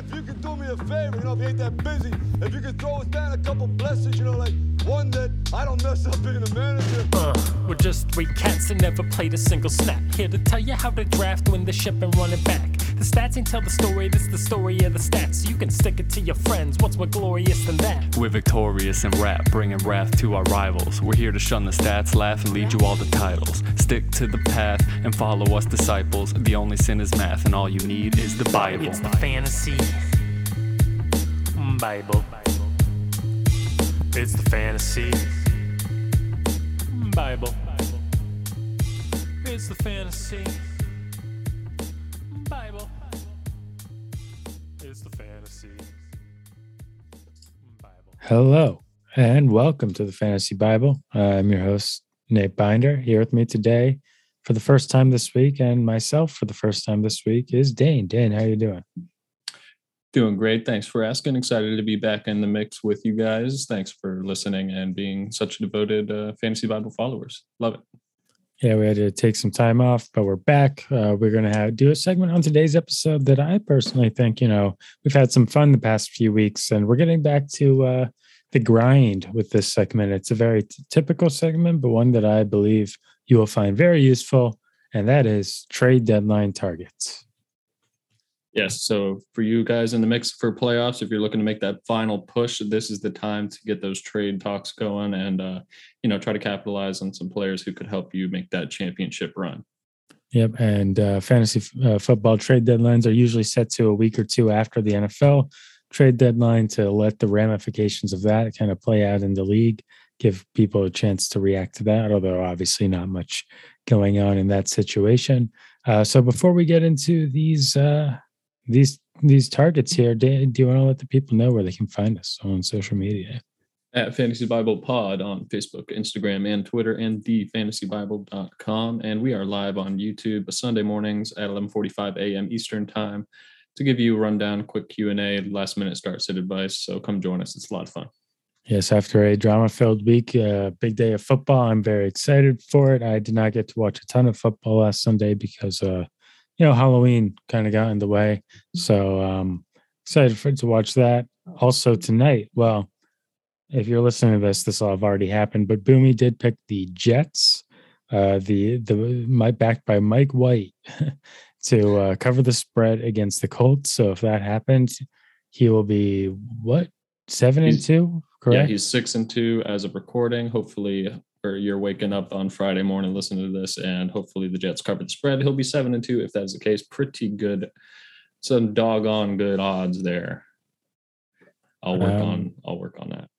if you could do me a favor, you know, if you ain't that busy, if you could throw us down a couple blessings, you know, like one that I don't mess up being a manager. Uh, we're just three cats that never played a single snap. Here to tell you how to draft, win the ship, and run it back. The stats ain't tell the story, this the story of the stats. You can stick it to your friends, what's more glorious than that? We're victorious in rap, bringing wrath to our rivals. We're here to shun the stats, laugh, and lead you all the titles. Stick to the path and follow us, disciples. The only sin is math, and all you need is the Bible. It's the fantasy Bible. It's the fantasy Bible. It's the fantasy Hello and welcome to the Fantasy Bible. I'm your host, Nate Binder. Here with me today for the first time this week and myself for the first time this week is Dane. Dane, how you doing? Doing great. Thanks for asking. Excited to be back in the mix with you guys. Thanks for listening and being such devoted uh, Fantasy Bible followers. Love it. Yeah, we had to take some time off, but we're back. Uh, we're going to have do a segment on today's episode that I personally think, you know, we've had some fun the past few weeks, and we're getting back to uh, the grind with this segment. It's a very t- typical segment, but one that I believe you will find very useful, and that is trade deadline targets. Yes. So for you guys in the mix for playoffs, if you're looking to make that final push, this is the time to get those trade talks going and uh, you know try to capitalize on some players who could help you make that championship run. Yep, and uh, fantasy uh, football trade deadlines are usually set to a week or two after the NFL trade deadline to let the ramifications of that kind of play out in the league, give people a chance to react to that. Although obviously not much going on in that situation. Uh, so before we get into these uh, these these targets here, do, do you want to let the people know where they can find us on social media? At Fantasy Bible Pod on Facebook, Instagram, and Twitter, and thefantasybible.com. And we are live on YouTube Sunday mornings at 11:45 a.m. Eastern Time to give you a rundown, quick Q&A, last minute start sit advice. So come join us. It's a lot of fun. Yes, after a drama-filled week, a uh, big day of football, I'm very excited for it. I did not get to watch a ton of football last Sunday because uh you know, Halloween kind of got in the way. So um excited for to watch that. Also tonight, well, if you're listening to this, this will have already happened. But Boomy did pick the Jets, uh, the the my backed by Mike White to uh, cover the spread against the Colts. So if that happens, he will be what seven He's- and two, correct? Yeah, he's six and two as of recording. Hopefully, or you're waking up on Friday morning listening to this, and hopefully the Jets cover the spread. He'll be seven and two if that's the case. Pretty good, some doggone good odds there. I'll work Um, on. I'll work on that.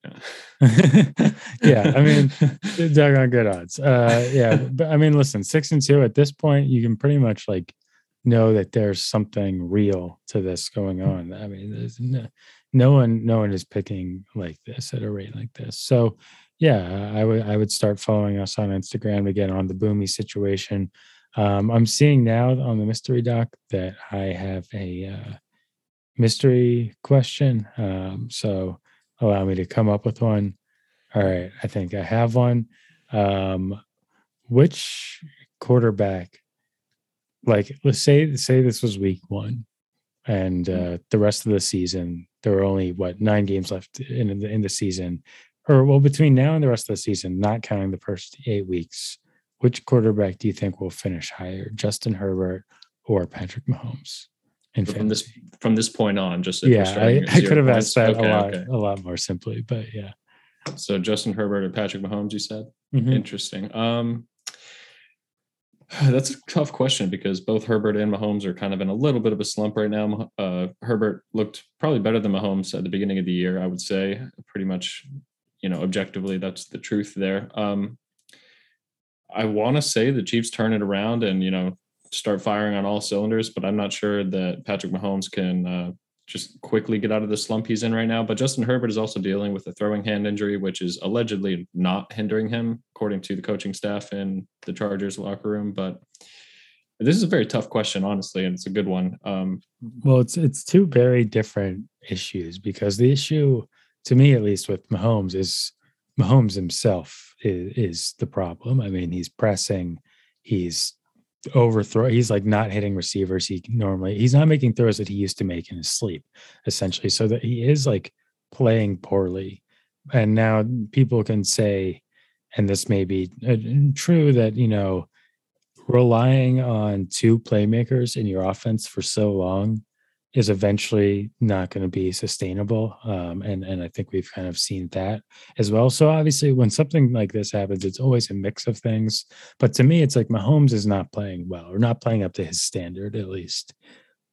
Yeah. yeah, I mean, doggone good odds. Uh, yeah, but I mean, listen, six and two at this point, you can pretty much like know that there's something real to this going on. I mean, there's no, no one, no one is picking like this at a rate like this. So, yeah, I would, I would start following us on Instagram again on the Boomy situation. Um, I'm seeing now on the mystery doc that I have a uh, mystery question. Um, so allow me to come up with one. All right, I think I have one. Um, which quarterback, like let's say say this was week one, and uh, the rest of the season there were only what nine games left in the in the season, or well between now and the rest of the season, not counting the first eight weeks. Which quarterback do you think will finish higher, Justin Herbert or Patrick Mahomes? So from this from this point on, just if yeah, I, I could have points. asked that Okay, a lot, okay. a lot more simply, but yeah. So Justin Herbert or Patrick Mahomes, you said. Mhm. Interesting. Um, that's a tough question because both Herbert and Mahomes are kind of in a little bit of a slump right now. Uh, Herbert looked probably better than Mahomes at the beginning of the year, I would say. Pretty much, you know, objectively, that's the truth there. Um, I want to say the Chiefs turn it around and you know start firing on all cylinders, but I'm not sure that Patrick Mahomes can uh, just quickly get out of the slump he's in right now. But Justin Herbert is also dealing with a throwing hand injury, which is allegedly not hindering him, according to the coaching staff in the Chargers locker room. But this is a very tough question, honestly, and it's a good one. Um, Well, it's it's two very different issues because the issue, to me at least, with Mahomes is Mahomes himself is, is the problem. I mean, he's pressing, he's overthrow. He's like not hitting receivers. He normally he's not making throws that he used to make in his sleep, essentially. So that he is like playing poorly. And now people can say, and this may be uh, true, that you know, relying on two playmakers in your offense for so long is eventually not going to be sustainable. Um, and and I think we've kind of seen that as well. So obviously, when something like this happens, it's always a mix of things. But to me, it's like Mahomes is not playing well or not playing up to his standard at least.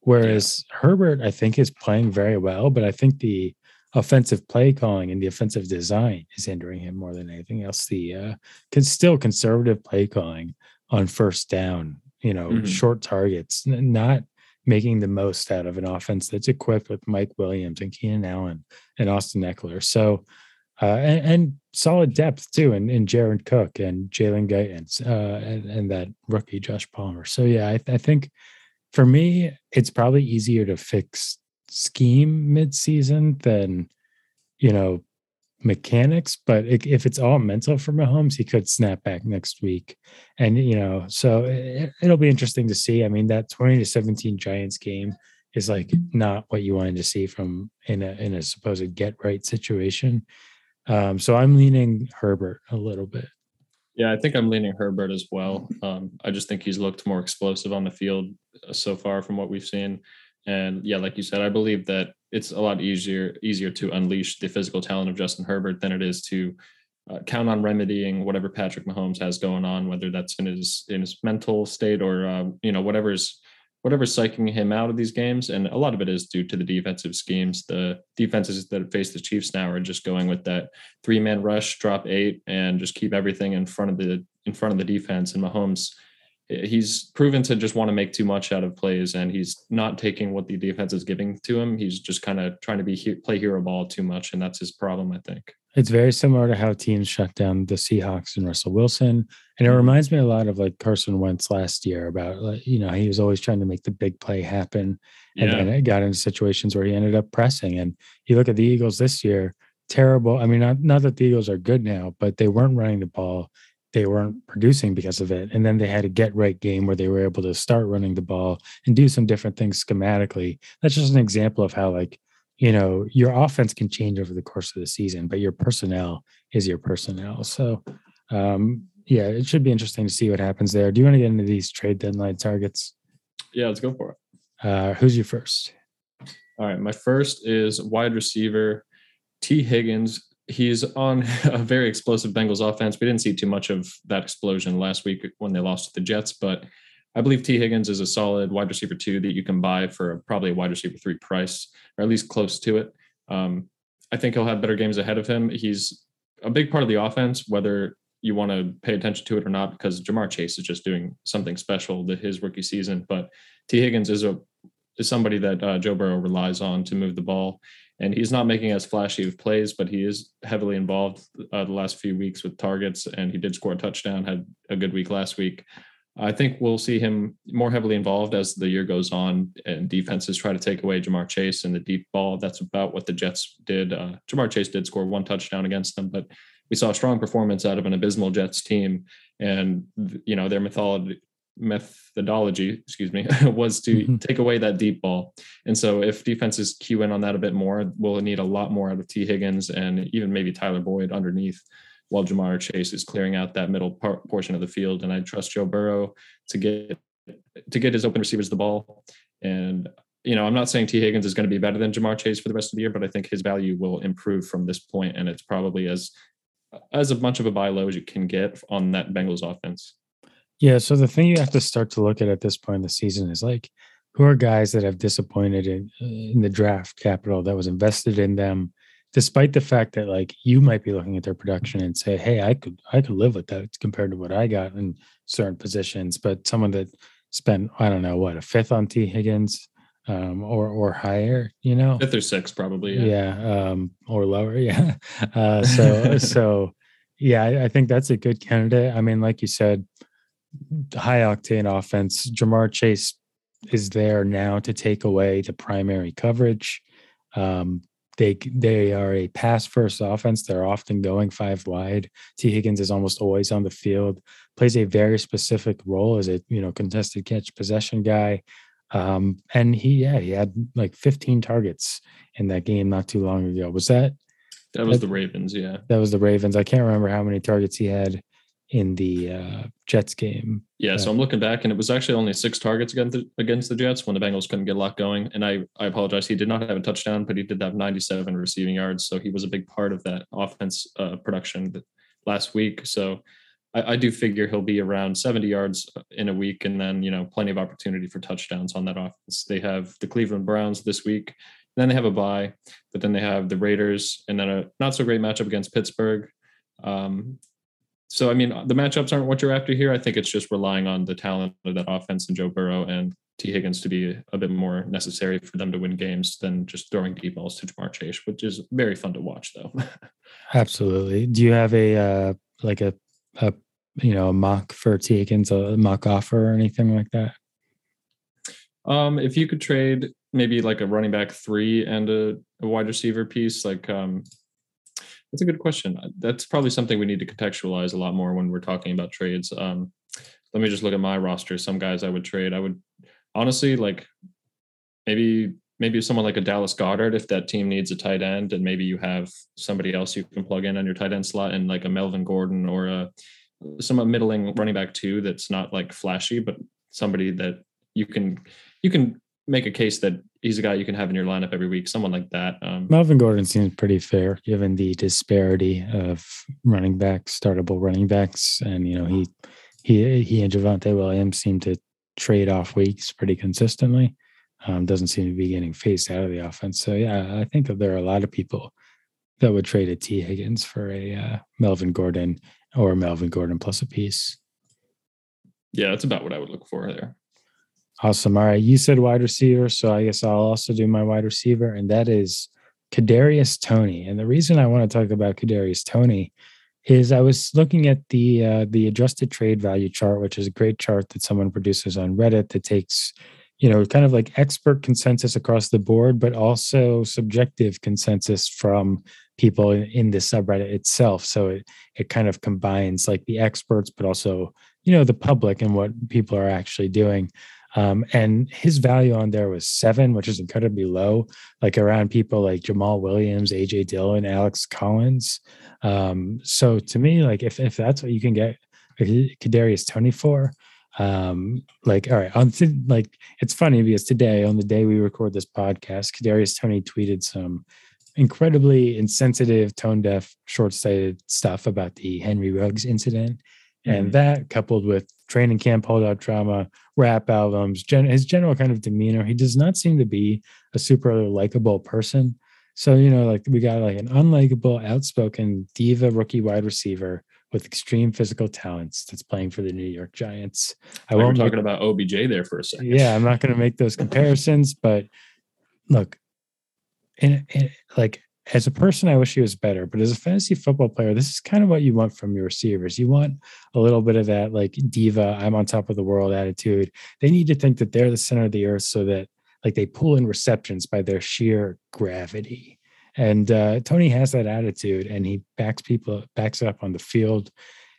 Whereas yeah. Herbert, I think, is playing very well, but I think the offensive play calling and the offensive design is hindering him more than anything else. The uh, can still conservative play calling on first down, you know, mm-hmm. short targets, not making the most out of an offense that's equipped with Mike Williams and Keenan Allen and Austin Ekeler. So, uh, and, and, solid depth too, and in, in Jared Cook and Jalen Guyton uh, and, and, that rookie Josh Palmer. So yeah, I, I, think for me, it's probably easier to fix scheme mid-season than you know mechanics, but if it's all mental for Mahomes, he could snap back next week. And, you know, so it, will be interesting to see. I mean, that 20 to 17 Giants game is like not what you wanted to see from in a, in a supposed get right situation. Um, so I'm leaning Herbert a little bit. Yeah, I think I'm leaning Herbert as well. Um, I just think he's looked more explosive on the field uh, so far from what we've seen. And yeah, like you said, I believe that it's a lot easier easier to unleash the physical talent of Justin Herbert than it is to uh, count on remedying whatever Patrick Mahomes has going on, whether that's in his in his mental state or uh, you know whatever's whatever's psyching him out of these games. And a lot of it is due to the defensive schemes. The defenses that face the Chiefs now are just going with that three man rush, drop eight, and just keep everything in front of the in front of the defense. And Mahomes he's proven to just want to make too much out of plays and he's not taking what the defense is giving to him he's just kind of trying to be he- play hero ball too much and that's his problem i think it's very similar to how teams shut down the seahawks and russell wilson and it mm-hmm. reminds me a lot of like carson wentz last year about like, you know he was always trying to make the big play happen and yeah. then it got into situations where he ended up pressing and you look at the eagles this year terrible i mean not, not that the eagles are good now but they weren't running the ball they weren't producing because of it. And then they had a get right game where they were able to start running the ball and do some different things schematically. That's just an example of how, like, you know, your offense can change over the course of the season, but your personnel is your personnel. So, um, yeah, it should be interesting to see what happens there. Do you want to get into these trade deadline targets? Yeah, let's go for it. Uh, who's your first? All right, my first is wide receiver Tee Higgins he's on a very explosive Bengals offense. We didn't see too much of that explosion last week when they lost to the Jets, but I believe Tee Higgins is a solid wide receiver two that you can buy for probably a wide receiver three price, or at least close to it. Um, I think he'll have better games ahead of him. He's a big part of the offense, whether you want to pay attention to it or not, because Ja'Marr Chase is just doing something special to his rookie season. But Tee Higgins is a is somebody that uh, Joe Burrow relies on to move the ball and he's not making as flashy of plays, but he is heavily involved uh, the last few weeks with targets, and he did score a touchdown. Had a good week last week. I think we'll see him more heavily involved as the year goes on, and defenses try to take away Ja'Marr Chase and the deep ball. That's about what the Jets did. Uh, Ja'Marr Chase did score one touchdown against them, but we saw a strong performance out of an abysmal Jets team, and you know their mythology methodology, excuse me, was to mm-hmm. take away that deep ball. And so if defenses cue in on that a bit more, we'll need a lot more out of Tee Higgins and even maybe Tyler Boyd underneath while Ja'Marr Chase is clearing out that middle par- portion of the field. And I trust Joe Burrow to get to get his open receivers the ball. And you know, I'm not saying Tee Higgins is going to be better than Ja'Marr Chase for the rest of the year, but I think his value will improve from this point, and it's probably as as much of a buy low as you can get on that Bengals offense. Yeah. So the thing you have to start to look at at this point in the season is like, who are guys that have disappointed in, in the draft capital that was invested in them, despite the fact that like you might be looking at their production and say, hey, I could I could live with that compared to what I got in certain positions, but someone that spent I don't know what a fifth on Tee Higgins. Um, or or higher, you know, fifth or sixth probably, yeah, yeah um, or lower, yeah. Uh, so so yeah, I, I think that's a good candidate. I mean, like you said, high octane offense. Ja'Marr Chase is there now to take away the primary coverage. Um, they they are a pass first offense. They're often going five wide. Tee Higgins is almost always on the field. Plays a very specific role as a you know contested catch possession guy. Um, and he yeah he had like 15 targets in that game not too long ago. Was that that was the Ravens? Yeah, that was the Ravens. I can't remember how many targets he had in the uh, Jets game. Yeah, so I'm looking back, and it was actually only six targets against the, against the Jets when the Bengals couldn't get a lot going. And I I apologize, he did not have a touchdown, but he did have 97 receiving yards, so he was a big part of that offense uh, production last week. So I, I, do figure he'll be around 70 yards in a week, and then you know plenty of opportunity for touchdowns on that offense. They have the Cleveland Browns this week. Then they have a bye, but then they have the Raiders, and then a not so great matchup against Pittsburgh. Um, so I mean, the matchups aren't what you're after here. I think it's just relying on the talent of that offense and Joe Burrow and Tee Higgins to be a bit more necessary for them to win games than just throwing deep balls to Ja'Marr Chase, which is very fun to watch, though. Absolutely. Do you have a uh, like a a you know a mock for Tee Higgins, a mock offer or anything like that? Um, if you could trade maybe like a running back three and a, a wide receiver piece, like um, that's a good question. That's probably something we need to contextualize a lot more when we're talking about trades. Um, let me just look at my roster. Some guys I would trade. I would honestly like maybe maybe someone like a Dallas Goedert if that team needs a tight end, and maybe you have somebody else you can plug in on your tight end slot, and like a Melvin Gordon or a some middling running back too. That's not like flashy, but somebody that you can you can make a case that he's a guy you can have in your lineup every week, someone like that. Um, Melvin Gordon seems pretty fair given the disparity of running backs, startable running backs, and you know he he he and Javonte Williams seem to trade off weeks pretty consistently. Um, doesn't seem to be getting phased out of the offense. So yeah, I think that there are a lot of people that would trade a Tee Higgins for a uh, Melvin Gordon or Melvin Gordon plus a piece. Yeah, that's about what I would look for there. Awesome. All right. You said wide receiver. So I guess I'll also do my wide receiver, and that is Kadarius Toney. And the reason I want to talk about Kadarius Toney is I was looking at the uh, the adjusted trade value chart, which is a great chart that someone produces on Reddit that takes, you know, kind of like expert consensus across the board, but also subjective consensus from people in, in the subreddit itself. So it it kind of combines like the experts, but also you know the public and what people are actually doing. Um, and his value on there was seven, which is incredibly low, like around people like Jamaal Williams, AJ Dillon, Alex Collins. Um, so to me, like if, if that's what you can get Kadarius Toney for, um, like all right, on th- like it's funny because today, on the day we record this podcast, Kadarius Toney tweeted some incredibly insensitive, tone deaf, short sighted stuff about the Henry Ruggs incident. And mm-hmm. that coupled with training camp holdout drama, rap albums, gen- his general kind of demeanor, he does not seem to be a super likable person. So, you know, like we got like an unlikable, outspoken diva rookie wide receiver with extreme physical talents that's playing for the New York Giants. I won't talking make, about OBJ there for a second. Yeah, I'm not going to make those comparisons, but look, in like as a person, I wish he was better, but as a fantasy football player, this is kind of what you want from your receivers. You want a little bit of that like diva, I'm on top of the world attitude. They need to think that they're the center of the earth so that like they pull in receptions by their sheer gravity. And uh, Toney has that attitude and he backs people, backs it up on the field.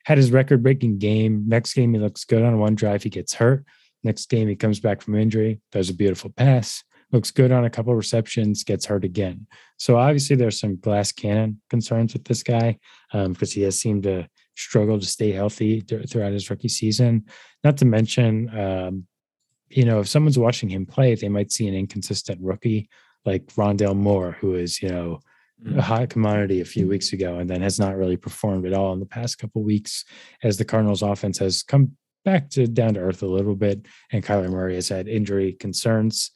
Had his record breaking game. Next game, he looks good on one drive. He gets hurt. Next game, he comes back from injury, does a beautiful pass looks good on a couple receptions, gets hurt again. So obviously there's some glass cannon concerns with this guy because um, he has seemed to struggle to stay healthy throughout his rookie season. Not to mention, um, you know, if someone's watching him play, they might see an inconsistent rookie like Rondale Moore, who is, you know, a mm. hot commodity a few weeks ago and then has not really performed at all in the past couple weeks as the Cardinals offense has come back to down to earth a little bit and Kyler Murray has had injury concerns.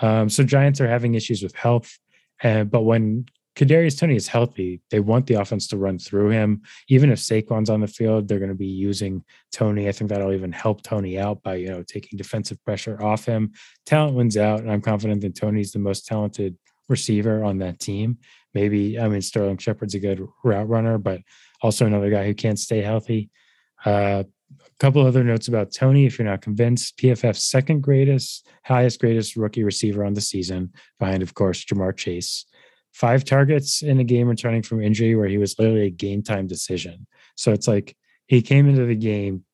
Um, so Giants are having issues with health, uh, but when Kadarius Toney is healthy, they want the offense to run through him. Even if Saquon's on the field, they're going to be using Toney. I think that'll even help Toney out by you know taking defensive pressure off him. Talent wins out, and I'm confident that Toney's the most talented receiver on that team. Maybe I mean Sterling Shepard's a good route runner, but also another guy who can't stay healthy. Uh, couple other notes about Toney. if you're not convinced. PFF's second greatest, highest greatest rookie receiver on the season, behind, of course, Ja'Marr Chase. five targets in a game returning from injury where he was literally a game time decision. So it's like he came into the game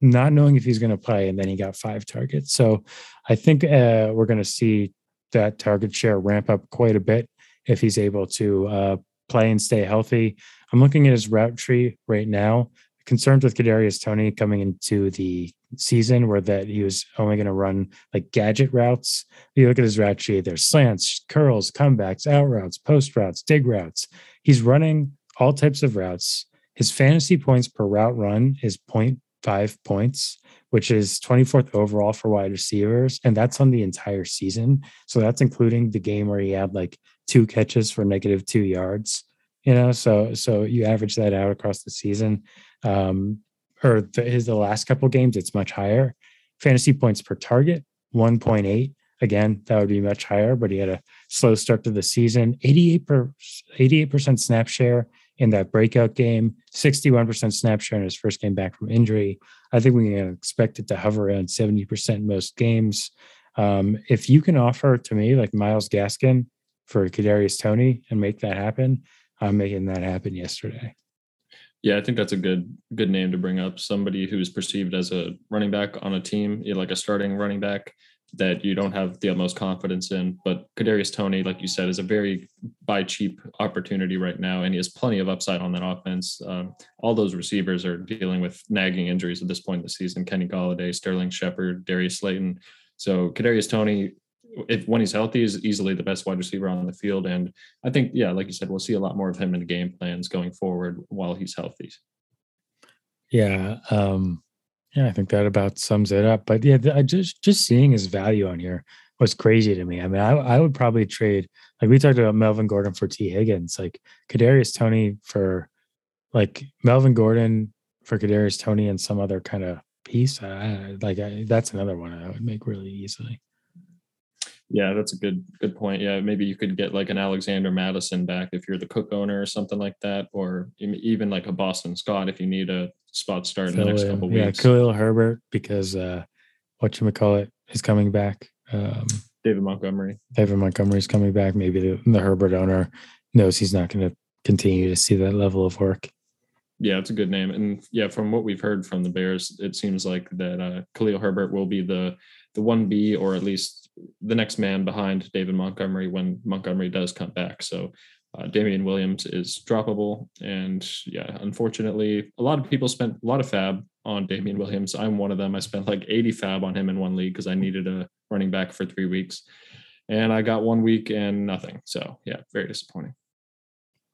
not knowing if he's going to play, and then he got five targets. So I think uh, we're going to see that target share ramp up quite a bit if he's able to uh, play and stay healthy. I'm looking at his route tree right now. Concerned with Kadarius Toney coming into the season where that he was only going to run like gadget routes. You look at his route tree, there's slants, curls, comebacks, out routes, post routes, dig routes. He's running all types of routes. His fantasy points per route run is 0.5 points, which is 24th overall for wide receivers. And that's on the entire season. So that's including the game where he had like two catches for negative two yards. You know, so so you average that out across the season. Um, or the, his the last couple games, it's much higher. Fantasy points per target, 1.8. Again, that would be much higher, but he had a slow start to the season. 88 per 88% snap share in that breakout game, 61% snap share in his first game back from injury. I think we can expect it to hover around 70% most games. Um, if you can offer to me like Myles Gaskin for Kadarius Toney and make that happen, I'm making that happen yesterday. Yeah, I think that's a good good name to bring up. Somebody who's perceived as a running back on a team, like a starting running back that you don't have the utmost confidence in. But Kadarius Toney, like you said, is a very buy cheap opportunity right now, and he has plenty of upside on that offense. Um, all those receivers are dealing with nagging injuries at this point in the season: Kenny Golladay, Sterling Shepard, Darius Slayton. So Kadarius Toney if when he's healthy, is easily the best wide receiver on the field. And I think, yeah, like you said, we'll see a lot more of him in the game plans going forward while he's healthy. Yeah. Um, yeah, I think that about sums it up. But yeah, I just just seeing his value on here was crazy to me. I mean, I, I would probably trade like we talked about Melvin Gordon for Tee Higgins, like Kadarius Toney for like Melvin Gordon for Kadarius Toney and some other kind of piece. I, like I, that's another one I would make really easily. Yeah, that's a good good point. Yeah, maybe you could get like an Alexander Mattison back if you're the Cook owner or something like that, or even like a Boston Scott if you need a spot start in the next couple yeah, weeks. Yeah, Khalil Herbert because uh, what you call it is coming back. Um, David Montgomery. David Montgomery is coming back. Maybe the, the Herbert owner knows he's not going to continue to see that level of work. Yeah, it's a good name, and yeah, from what we've heard from the Bears, it seems like that uh, Khalil Herbert will be the the one B or at least the next man behind David Montgomery when Montgomery does come back. So uh, Damien Williams is droppable. And yeah, unfortunately, a lot of people spent a lot of FAAB on Damien Williams. I'm one of them. I spent like 80 FAAB on him in one league because I needed a running back for three weeks. And I got one week and nothing. So yeah, very disappointing.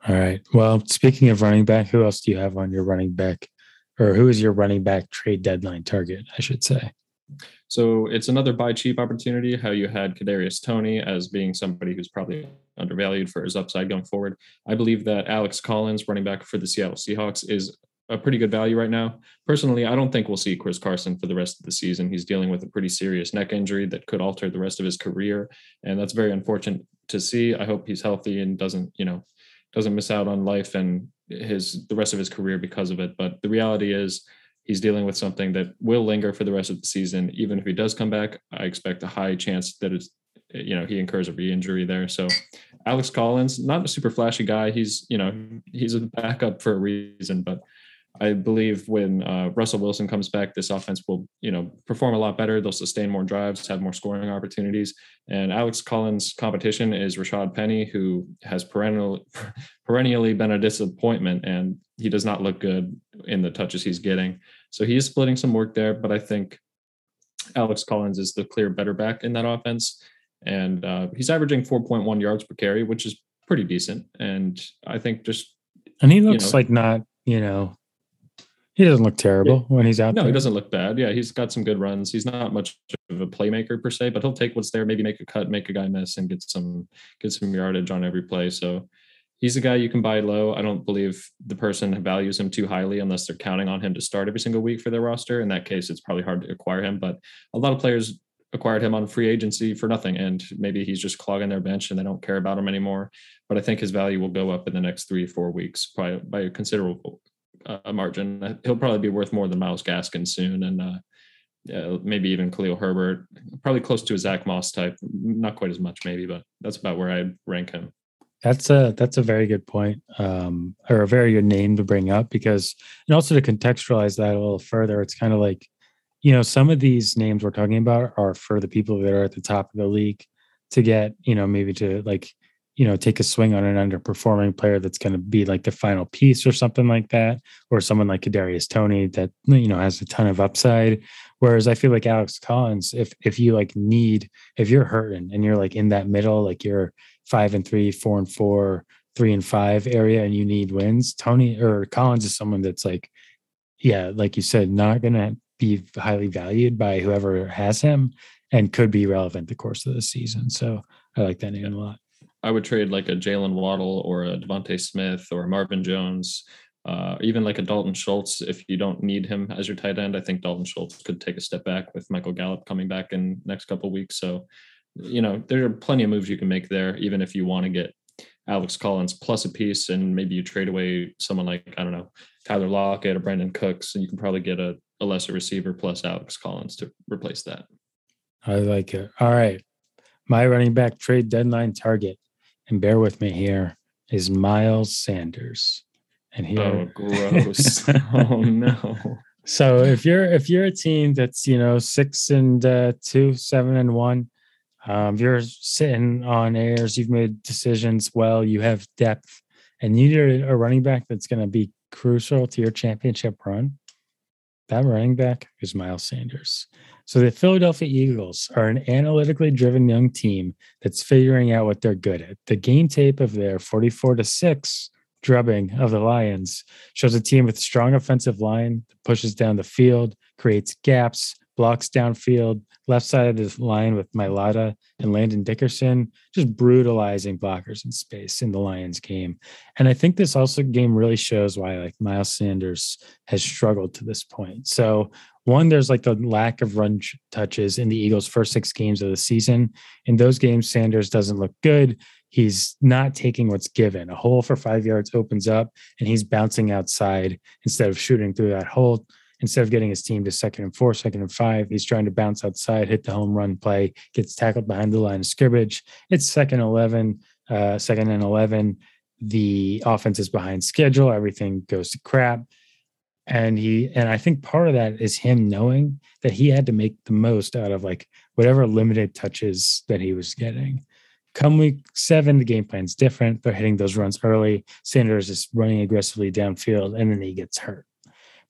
All right. Well, speaking of running back, who else do you have on your running back? Or who is your running back trade deadline target, I should say? So it's another buy cheap opportunity. How you had Kadarius Toney as being somebody who's probably undervalued for his upside going forward. I believe that Alex Collins, running back for the Seattle Seahawks, is a pretty good value right now. Personally, I don't think we'll see Chris Carson for the rest of the season. He's dealing with a pretty serious neck injury that could alter the rest of his career, and that's very unfortunate to see. I hope he's healthy and doesn't, you know, doesn't miss out on life and his the rest of his career because of it. But the reality is he's dealing with something that will linger for the rest of the season. Even if he does come back, I expect a high chance that it's you know he incurs a re-injury there. So Alex Collins, not a super flashy guy. He's you know he's a backup for a reason, but I believe when uh, Russell Wilson comes back, this offense will, you know, perform a lot better. They'll sustain more drives, have more scoring opportunities. And Alex Collins' competition is Rashad Penny, who has perennial, perennially been a disappointment, and he does not look good in the touches he's getting. So he is splitting some work there, but I think Alex Collins is the clear better back in that offense, and uh, he's averaging 4.1 yards per carry, which is pretty decent. And I think just and he looks you know, like not, you know, he doesn't look terrible yeah. when he's out no, there. he doesn't look bad. Yeah, he's got some good runs. He's not much of a playmaker per se, but he'll take what's there, maybe make a cut, make a guy miss, and get some get some yardage on every play. So he's a guy you can buy low. I don't believe the person values him too highly unless they're counting on him to start every single week for their roster. In that case, it's probably hard to acquire him. But a lot of players acquired him on free agency for nothing, and maybe he's just clogging their bench and they don't care about him anymore. But I think his value will go up in the next three four weeks by by a considerable uh, margin. He'll probably be worth more than myles Gaskin soon, and uh, yeah, maybe even Khalil Herbert, probably close to a Zach Moss type. Not quite as much, maybe, but that's about where I rank him. That's a that's a very good point, um, or a very good name to bring up because, and also to contextualize that a little further, it's kind of like, you know, some of these names we're talking about are for the people that are at the top of the league to get, you know, maybe to like, you know, take a swing on an underperforming player that's going to be like the final piece or something like that, or someone like Kadarius Toney that you know has a ton of upside. Whereas I feel like Alex Collins, if if you like need, if you're hurting and you're like in that middle, like you're five and three, four and four, three and five area, and you need wins, Toney or Collins is someone that's like, yeah, like you said, not gonna be highly valued by whoever has him and could be relevant the course of the season. So I like that name a lot. I would trade like a Jaylen Waddle or a DeVonta Smith or Marvin Jones, uh, even like a Dalton Schultz if you don't need him as your tight end. I think Dalton Schultz could take a step back with Michael Gallup coming back in next couple weeks. So, you know, there are plenty of moves you can make there, even if you want to get Alex Collins plus a piece and maybe you trade away someone like, I don't know, Tyler Lockett or Brandin Cooks, and you can probably get a, a lesser receiver plus Alex Collins to replace that. I like it. All right. My running back trade deadline target, and bear with me here, is Miles Sanders. And here, oh, gross! oh no. So if you're if you're a team that's you know six and uh, two, seven and one, um, you're sitting on airs, you've made decisions well, you have depth, and you need a running back that's going to be crucial to your championship run. That running back is Miles Sanders. So the Philadelphia Eagles are an analytically driven young team that's figuring out what they're good at. The game tape of their 44 to 6 drubbing of the Lions shows a team with a strong offensive line that pushes down the field, creates gaps, blocks downfield, left side of the line with Mailata and Landon Dickerson, just brutalizing blockers in space in the Lions game. And I think this also game really shows why like Miles Sanders has struggled to this point. So one, there's like the lack of run touches in the Eagles' first six games of the season. In those games, Sanders doesn't look good. He's not taking what's given. A hole for five yards opens up, and he's bouncing outside instead of shooting through that hole. Instead of getting his team to second and four, second and five, he's trying to bounce outside, hit the home run play, gets tackled behind the line of scrimmage. It's second 11, uh, second and 11. The offense is behind schedule. Everything goes to crap and he and i think part of that is him knowing that he had to make the most out of like whatever limited touches that he was getting come week seven the game plan's different they're hitting those runs early sanders is running aggressively downfield and then he gets hurt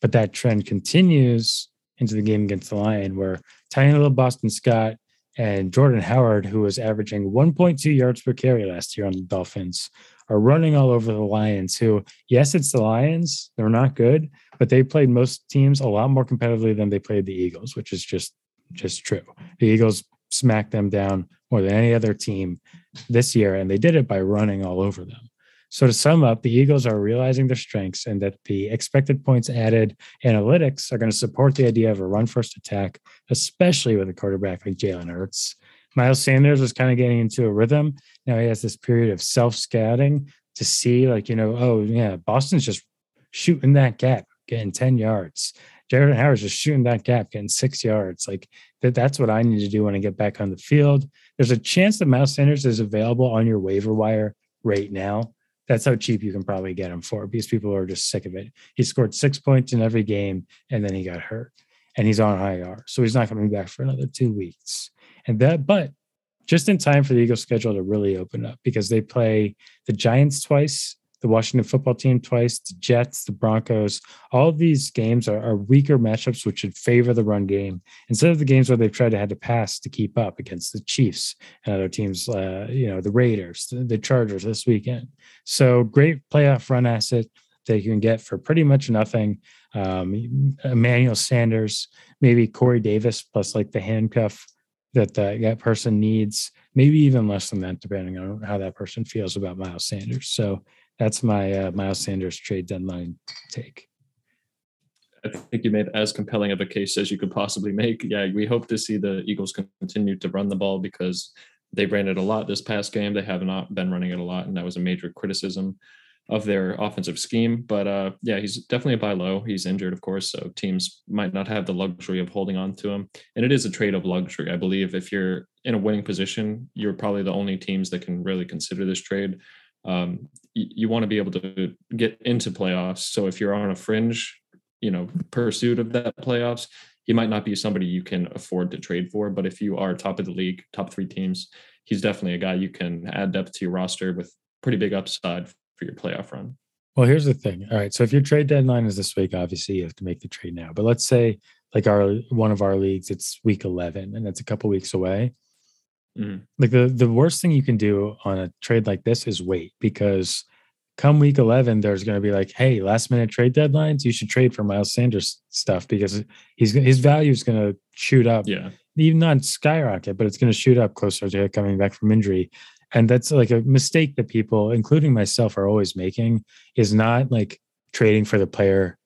but that trend continues into the game against the lion where tiny little boston scott and jordan howard who was averaging 1.2 yards per carry last year on the dolphins are running all over the lions who yes it's the lions they're not good but they played most teams a lot more competitively than they played the Eagles, which is just just true. The Eagles smacked them down more than any other team this year, and they did it by running all over them. So to sum up, the Eagles are realizing their strengths and that the expected points added analytics are going to support the idea of a run first attack, especially with a quarterback like Jalen Hurts. Miles Sanders was kind of getting into a rhythm. Now he has this period of self scouting to see, like, you know, oh, yeah, Boston's just shooting that gap getting 10 yards. Jared Howard's just shooting that gap, getting six yards. Like that, that's what I need to do when I get back on the field. There's a chance that Miles Sanders is available on your waiver wire right now. That's how cheap you can probably get him for because people are just sick of it. He scored six points in every game and then he got hurt and he's on IR. So he's not coming back for another two weeks. And that, but just in time for the Eagles schedule to really open up because they play the Giants twice the Washington football team twice, the Jets, the Broncos. All these games are, are, weaker matchups, which should favor the run game instead of the games where they've tried to have to pass to keep up against the Chiefs and other teams, uh, you know, the Raiders, the, the Chargers this weekend. So great playoff run asset that you can get for pretty much nothing. Um, Emmanuel Sanders, maybe Corey Davis, plus like the handcuff that the, that person needs, maybe even less than that, depending on how that person feels about Miles Sanders. So that's my uh, Miles Sanders trade deadline take. I think you made as compelling of a case as you could possibly make. Yeah, we hope to see the Eagles continue to run the ball because they ran it a lot this past game. They have not been running it a lot, and that was a major criticism. of their offensive scheme. But uh, yeah, he's definitely a buy low. He's injured, of course, so teams might not have the luxury of holding on to him. And it is a trade of luxury, I believe. If you're in a winning position, you're probably the only teams that can really consider this trade. Um, you, want to be able to get into playoffs. So if you're on a fringe, you know, pursuit of that playoffs, he might not be somebody you can afford to trade for. But if you are top of the league, top three teams, he's definitely a guy you can add depth to your roster with pretty big upside for your playoff run. Well, here's the thing. All right. So if your trade deadline is this week, obviously you have to make the trade now. But let's say like our one of our leagues, it's week 11 and it's a couple weeks away. Mhm. Like the the worst thing you can do on a trade like this is wait because come week 11 there's going to be like hey last minute trade deadlines you should trade for miles sanders stuff because he's his value is going to shoot up Yeah. even not skyrocket, but it's going to shoot up closer to coming back from injury. And that's like a mistake that people, including myself, are always making is not like trading for the player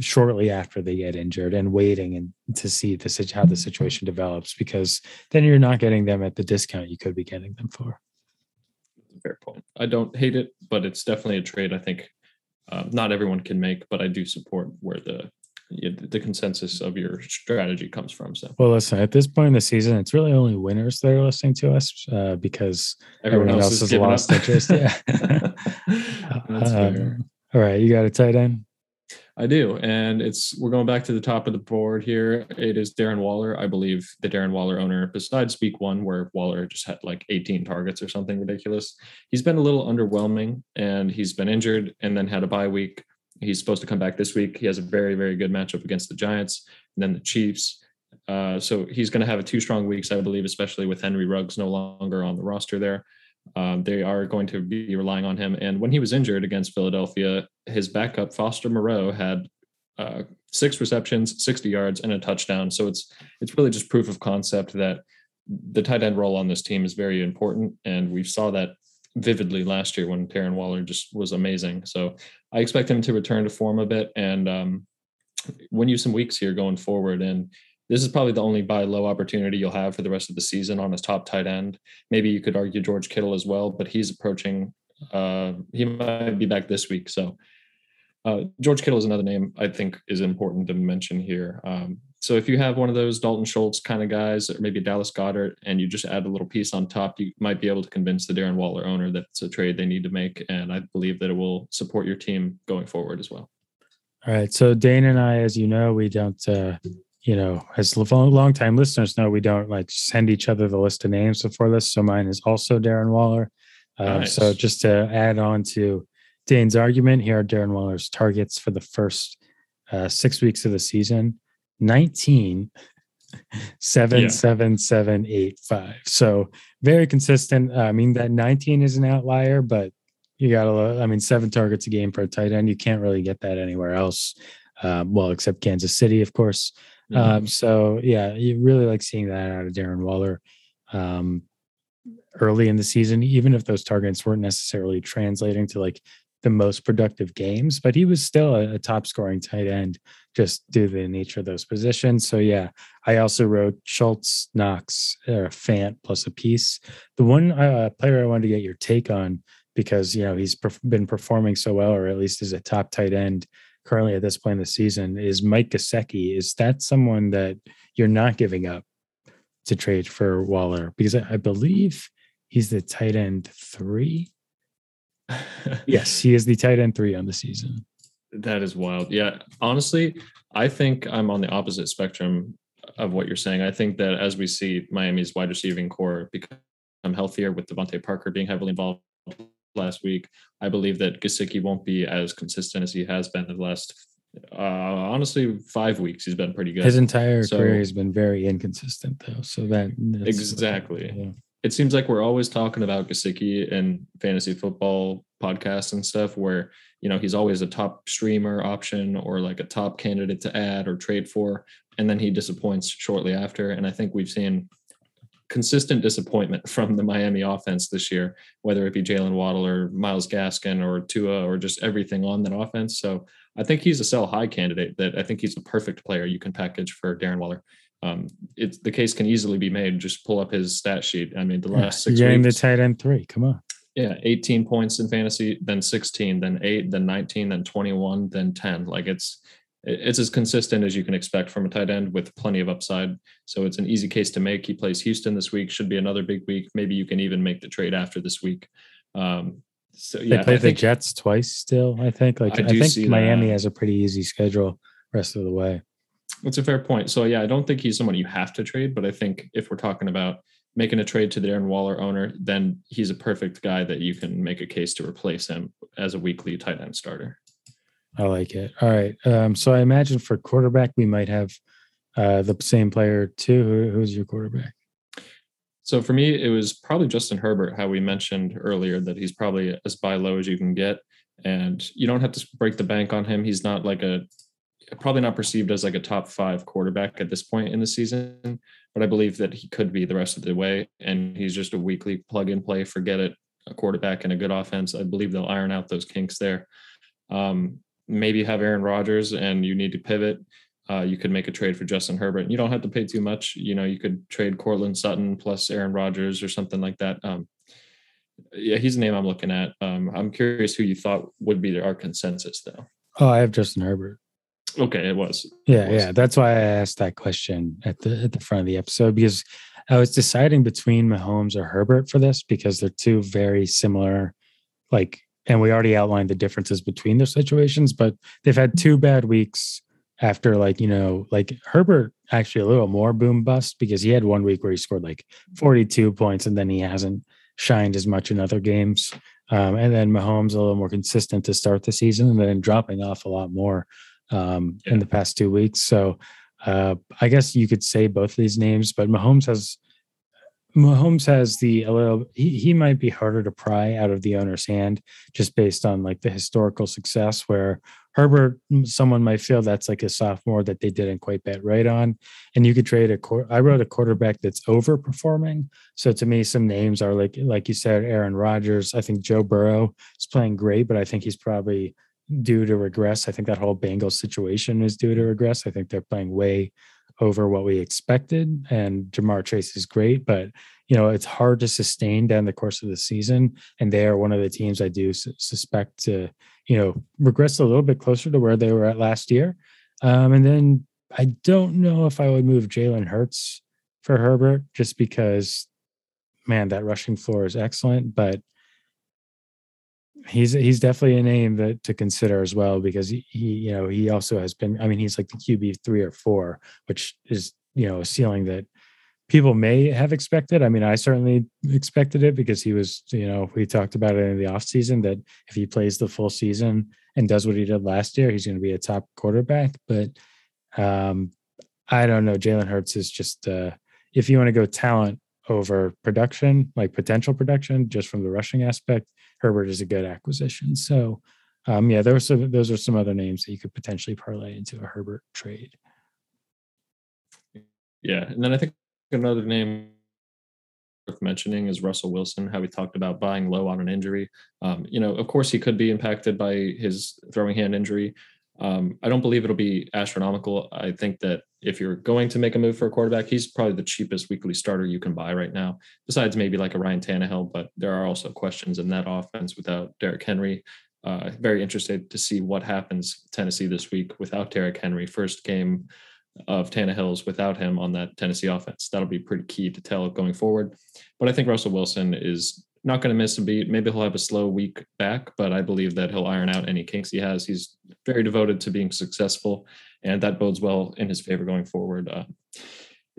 shortly after they get injured and waiting and to see the how the situation develops because then you're not getting them at the discount you could be getting them for. Fair point. I don't hate it, but it's definitely a trade I think uh, not everyone can make, but I do support where the the consensus of your strategy comes from. So Well, listen, at this point in the season, it's really only winners that are listening to us uh, because everyone, Everyone else, else has lost up. interest, yeah. Um, all right, you got a tight end. I do, and it's we're going back to the top of the board here. It is Darren Waller, I believe, the Darren Waller owner. Besides Week One, where Waller just had like 18 targets or something ridiculous, he's been a little underwhelming, and he's been injured, and then had a bye week. He's supposed to come back this week. He has a very, very good matchup against the Giants, and then the Chiefs. Uh, so he's going to have a two strong weeks, I believe, especially with Henry Ruggs no longer on the roster there. Um, they are going to be relying on him. And when he was injured against Philadelphia, his backup Foster Moreau had uh, six receptions, 60 yards, and a touchdown. So it's it's really just proof of concept that the tight end role on this team is very important, and we saw that vividly last year when Darren Waller just was amazing. So I expect him to return to form a bit and um, win you some weeks here going forward. And this is probably the only buy low opportunity you'll have for the rest of the season on his top tight end. Maybe you could argue George Kittle as well, but he's approaching. Uh, he might be back this week, so uh, George Kittle is another name I think is important to mention here. Um, so if you have one of those Dalton Schultz kind of guys, or maybe Dallas Goedert, and you just add a little piece on top, you might be able to convince the Darren Waller owner that it's a trade they need to make, and I believe that it will support your team going forward as well. All right. So Dane and I, as you know, we don't, uh, you know, as long time listeners know, we don't like send each other the list of names before this. So mine is also Darren Waller. Uh, Nice. So just to add on to Dane's argument, here are Darren Waller's targets for the first uh, six weeks of the season 19, seven, Yeah. seven, seven, eight, five. So very consistent. Uh, I mean, that 19 is an outlier, but you got to, I mean, seven targets a game for a tight end. You can't really get that anywhere else. Um, well, except Kansas City, of course. Um, so yeah, you really like seeing that out of Darren Waller um, early in the season, even if those targets weren't necessarily translating to like the most productive games, but he was still a, a top scoring tight end just due to the nature of those positions. So yeah, I also wrote Schultz, Knox, or Fant plus a piece. The one uh, player I wanted to get your take on because you know he's been performing so well, or at least is a top tight end currently at this point in the season, is Mike Gesicki. Is that someone that you're not giving up to trade for Waller? Because I, I believe he's the tight end three. Yes, he is the tight end three on the season. That is wild. Yeah. Honestly, I think I'm on the opposite spectrum of what you're saying. I think that as we see Miami's wide receiving corps become healthier with DeVante Parker being heavily involved last week, I believe that Gesicki won't be as consistent as he has been the last uh honestly five weeks. He's been pretty good. His entire So- career has been very inconsistent, though. So that that's- Exactly. Yeah. it seems like we're always talking about Gesicki in fantasy football podcasts and stuff where you know he's always a top streamer option or like a top candidate to add or trade for and then he disappoints shortly after and i think we've seen consistent disappointment from the miami offense this year whether it be jaylen waddle or myles gaskin or tua or just everything on that offense so i think he's a sell high candidate that i think he's a perfect player you can package for darren waller um, it's the case can easily be made. Just pull up his stat sheet. I mean, the Yeah, last 6 you're the tight end three. Come on. Yeah, 18 points in fantasy, then 16, then 8, then 19, then 21, then 10. Like it's it's as consistent as you can expect from a tight end with plenty of upside. So it's an easy case to make. He plays Houston this week, should be another big week. Maybe you can even make the trade after this week. Um, so yeah, they play I the Jets twice still. I think. Like I I, think Miami that. has a pretty easy schedule rest of the way. That's a fair point. So yeah, I don't think he's someone you have to trade, but I think if we're talking about making a trade to the Darren Waller owner, then he's a perfect guy that you can make a case to replace him as a weekly tight end starter. I like it. All right. Um, so I imagine for quarterback we might have uh, the same player too. Who, who's your quarterback? So for me, it was probably Justin Herbert, how we mentioned earlier that he's probably as buy low as you can get. And you don't have to break the bank on him. He's not like a probably not perceived as like a top five quarterback at this point in the season, but I believe that he could be the rest of the way. And he's just a weekly plug and play, forget it, a quarterback and a good offense. I believe they'll iron out those kinks there. Um, maybe have Aaron Rodgers and you need to pivot. Uh, you could make a trade for Justin Herbert. You don't have to pay too much. You know, you could trade Courtland Sutton plus Aaron Rodgers or something like that. Um, yeah, he's the name I'm looking at. Um, I'm curious who you thought would be our consensus, though. Oh, I have Justin Herbert. Okay, it was. Yeah, It was. yeah. That's why I asked that question at the at the front of the episode because I was deciding between Mahomes or Herbert for this because they're two very similar, like, and we already outlined the differences between their situations, but they've had two bad weeks after, like, you know, like Herbert actually a little more boom bust because he had one week where he scored like 42 points and then he hasn't shined as much in other games. Um, and then Mahomes a little more consistent to start the season and then dropping off a lot more um, in the past two weeks. So uh, I guess you could say both of these names, but Mahomes has Mahomes has the a little he, he might be harder to pry out of the owner's hand just based on like the historical success where Herbert someone might feel that's like a sophomore that they didn't quite bet right on. And you could trade a I wrote a quarterback that's overperforming. So to me some names are like like you said Aaron Rodgers. I think Joe Burrow is playing great but I think he's probably due to regress. I think that whole Bengals situation is due to regress. I think they're playing way over what we expected. And Ja'Marr Chase is great, but you know it's hard to sustain down the course of the season. And they are one of the teams I do su- suspect to you know regress a little bit closer to where they were at last year. Um, and then I don't know if I would move Jalen Hurts for Herbert just because, man, that rushing floor is excellent, but he's he's definitely a name that to consider as well because he, he you know he also has been I mean he's like the QB three or four which is you know a ceiling that people may have expected. I mean I certainly expected it because he was you know we talked about it in the offseason that if he plays the full season and does what he did last year he's going to be a top quarterback. But um I don't know. Jalen Hurts is just uh if you want to go talent over production like potential production just from the rushing aspect Herbert is a good acquisition. So, um, yeah, there some, those are some other names that you could potentially parlay into a Herbert trade. Yeah, and then I think another name worth mentioning is Russell Wilson. How we talked about buying low on an injury. Um, you know, of course, he could be impacted by his throwing hand injury. Um, I don't believe it'll be astronomical. I think that if you're going to make a move for a quarterback, he's probably the cheapest weekly starter you can buy right now, besides maybe like a Ryan Tannehill. But there are also questions in that offense without Derrick Henry. Uh, very interested to see what happens Tennessee this week without Derrick Henry. First game of Tannehill's without him on that Tennessee offense. That'll be pretty key to tell going forward. But I think Russell Wilson is not going to miss a beat. Maybe he'll have a slow week back, but I believe that he'll iron out any kinks he has. He's very devoted to being successful, and that bodes well in his favor going forward. Uh,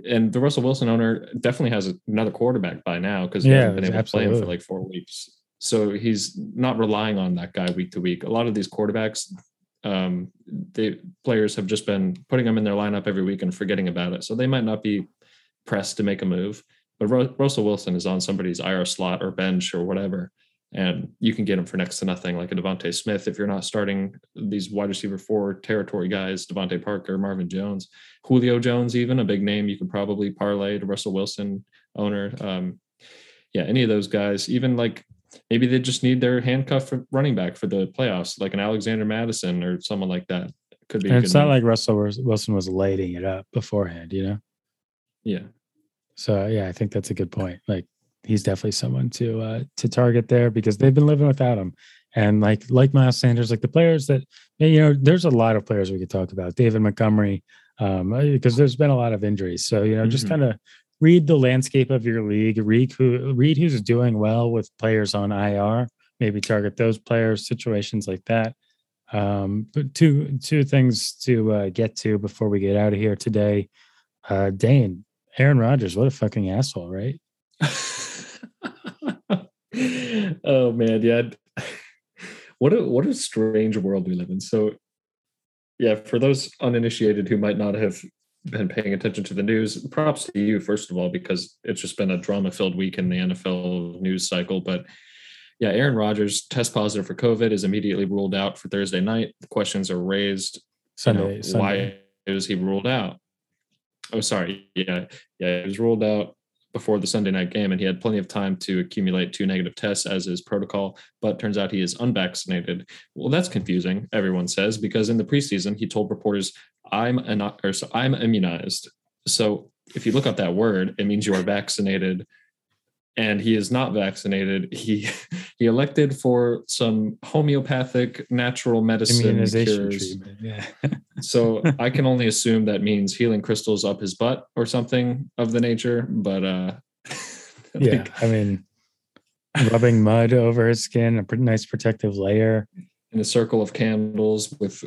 and the Russell Wilson owner definitely has another quarterback by now because he Yeah, hasn't been able to play him for like four weeks. So he's not relying on that guy week to week. A lot of these quarterbacks, um, the players have just been putting them in their lineup every week and forgetting about it. So they might not be pressed to make a move. But Ru- Russell Wilson is on somebody's IR slot or bench or whatever, and you can get him for next to nothing, like a DeVonta Smith. If you're not starting these wide receiver four territory guys, DeVante Parker, Marvin Jones, Julio Jones, even a big name, you could probably parlay to Russell Wilson owner. Um, yeah, any of those guys, even like maybe they just need their handcuff for running back for the playoffs, like an Alexander Mattison or someone like that. Could be. It's not move. like Russell Wilson was lighting it up beforehand, you know? yeah. So, yeah, I think that's a good point. Like, he's definitely someone to uh, to target there because they've been living without him. And like like Miles Sanders, like the players that you know, there's a lot of players we could talk about. David Montgomery, um, because there's been a lot of injuries. So you know, mm-hmm. just kind of read the landscape of your league, read who read who's doing well with players on IR, maybe target those players, situations like that. Um, but two two things to uh, get to before we get out of here today. Uh, Dane, Aaron Rodgers, what a fucking asshole, right? oh man, yeah. What a what a strange world we live in. So yeah, for those uninitiated who might not have been paying attention to the news, props to you, first of all, because it's just been a drama filled week in the NFL news cycle. But yeah, Aaron Rodgers test positive for COVID is immediately ruled out for Thursday night. The questions are raised. Sunday, you know, Sunday. Why is he ruled out? Oh, sorry. Yeah. Yeah. He was ruled out before the Sunday night game, and he had plenty of time to accumulate two negative tests as his protocol. But turns out he is unvaccinated. Well, that's confusing. Everyone says because in the preseason he told reporters, "I'm an or so I'm immunized." So if you look up that word, it means you are vaccinated and he is not vaccinated. He he elected for some homeopathic natural medicine cures. Yeah. so I can only assume that means healing crystals up his butt or something of the nature. But uh yeah, I mean rubbing mud over his skin, a pretty nice protective layer. In a circle of candles with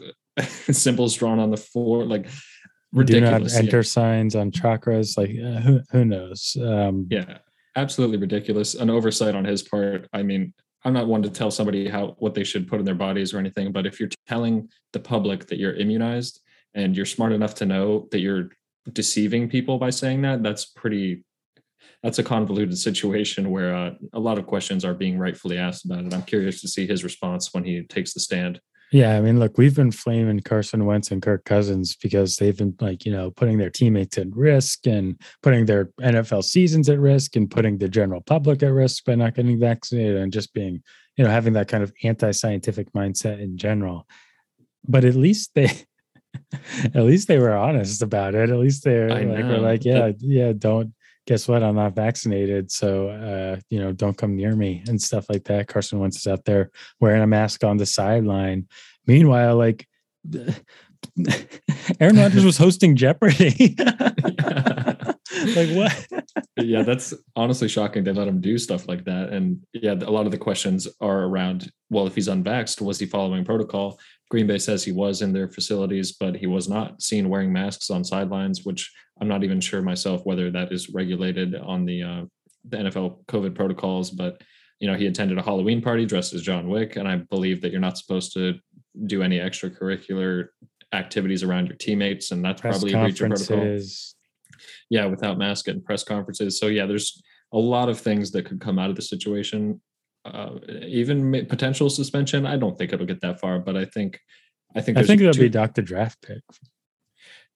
symbols drawn on the floor, like ridiculous. Do not enter yeah. signs on chakras. Like uh, who who knows? Um, yeah absolutely ridiculous. An oversight on his part. I mean, I'm not one to tell somebody how what they should put in their bodies or anything, but if you're telling the public that you're immunized and you're smart enough to know that you're deceiving people by saying that, that's pretty that's a convoluted situation where uh, a lot of questions are being rightfully asked about it. I'm curious to see his response when he takes the stand. Yeah, I mean, look, we've been flaming Carson Wentz and Kirk Cousins because they've been like, you know, putting their teammates at risk and putting their NFL seasons at risk and putting the general public at risk by not getting vaccinated and just being, you know, having that kind of anti-scientific mindset in general. But at least they at least they were honest about it. At least they're like, were like, yeah, yeah, don't guess what? I'm not vaccinated. So, uh, you know, don't come near me and stuff like that. Carson Wentz is out there wearing a mask on the sideline. Meanwhile, like Aaron Rodgers was hosting Jeopardy. like what? yeah, that's honestly shocking. They let him do stuff like that. And yeah, a lot of the questions are around, well, if he's unvaxxed, was he following protocol? Green Bay says he was in their facilities, but he was not seen wearing masks on sidelines, which I'm not even sure myself whether that is regulated on the uh, the NFL COVID protocols. But you know, he attended a Halloween party dressed as John Wick, and I believe that you're not supposed to do any extracurricular activities around your teammates, and that's press probably a breach of protocol. Yeah, without mask and press conferences. So yeah, there's a lot of things that could come out of the situation uh, even potential suspension. I don't think it'll get that far, but I think I think I think it'll two, be Doctor Draft pick.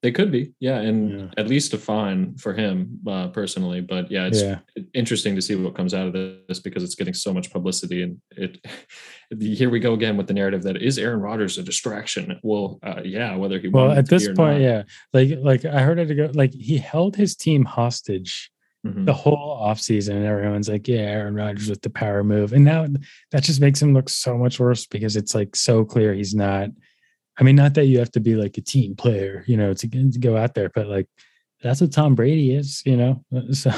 They could be, yeah, and yeah. at least a fine for him uh, personally. But yeah, it's yeah. interesting to see what comes out of this because it's getting so much publicity, and it. Here we go again with the narrative that is Aaron Rodgers a distraction? Well, uh, yeah, whether he well at this point, not. yeah, like like I heard it go like he held his team hostage mm-hmm. the whole offseason and everyone's like, yeah, Aaron Rodgers with the power move. And now that just makes him look so much worse because it's like so clear he's not. I mean, not that you have to be like a team player, you know, to, to go out there, but like that's what Tom Brady is, you know. So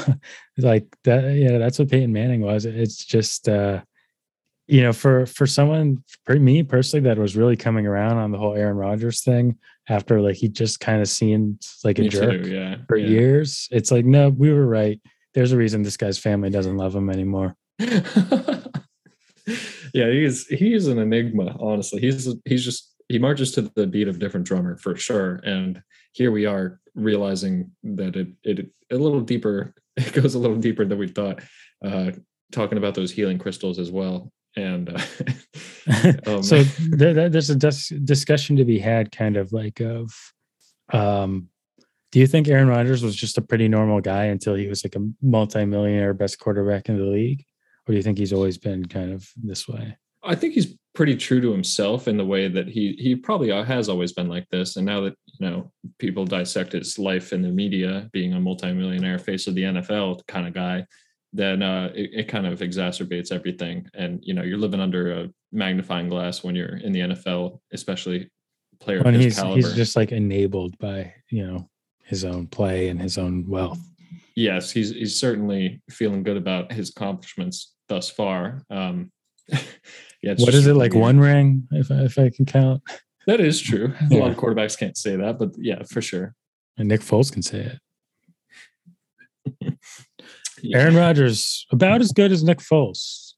like that, yeah, that's what Peyton Manning was. It's just uh you know, for for someone, for me personally, that was really coming around on the whole Aaron Rodgers thing after like he just kind of seemed like me a jerk too, yeah, for yeah. years. It's like, no, we were right. There's a reason this guy's family doesn't love him anymore. yeah, he's he's an enigma. Honestly, he's he's just he marches to the beat of different drummer for sure. And here we are realizing that it it a little deeper. It goes a little deeper than we thought. Uh, talking about those healing crystals as well and uh, um, so there, there's a dis- discussion to be had kind of like of um do you think Aaron Rodgers was just a pretty normal guy until he was like a multi-millionaire best quarterback in the league or do you think he's always been kind of this way I think he's pretty true to himself in the way that he he probably has always been like this and now that you know people dissect his life in the media being a multi-millionaire face of the NFL kind of guy then uh, it, it kind of exacerbates everything. And you know, you're living under a magnifying glass when you're in the NFL, especially player of When his he's caliber. he's just like enabled by you know his own play and his own wealth. yes, he's he's certainly feeling good about his accomplishments thus far. Um, yeah, What is it like weird. one ring if I, if I can count? That is true. A lot of quarterbacks can't say that, but yeah, for sure. And Nick Foles can say it. Yeah. Aaron Rodgers about as good as Nick Foles.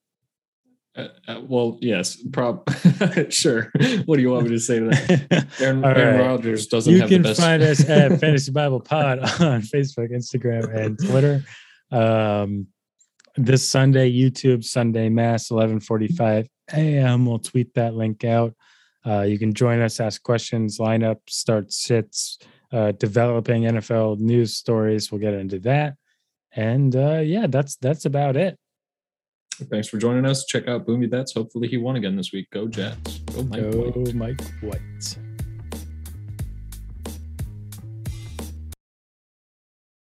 Uh, uh, well, yes, prob sure. What do you want me to say to that? Aaron, right. Rodgers doesn't you have can the best. find us at Fantasy Bible Pod on Facebook, Instagram, and Twitter. Um, this Sunday, YouTube Sunday Mass, eleven forty-five a.m. We'll tweet that link out. Uh, you can join us, ask questions, lineup, start sits, uh, developing NFL news stories. We'll get into that, and uh, yeah, that's that's about it. Thanks for joining us. Check out Boomy Bets. Hopefully, he won again this week. Go Jets. Go Mike White. Go, Mike White.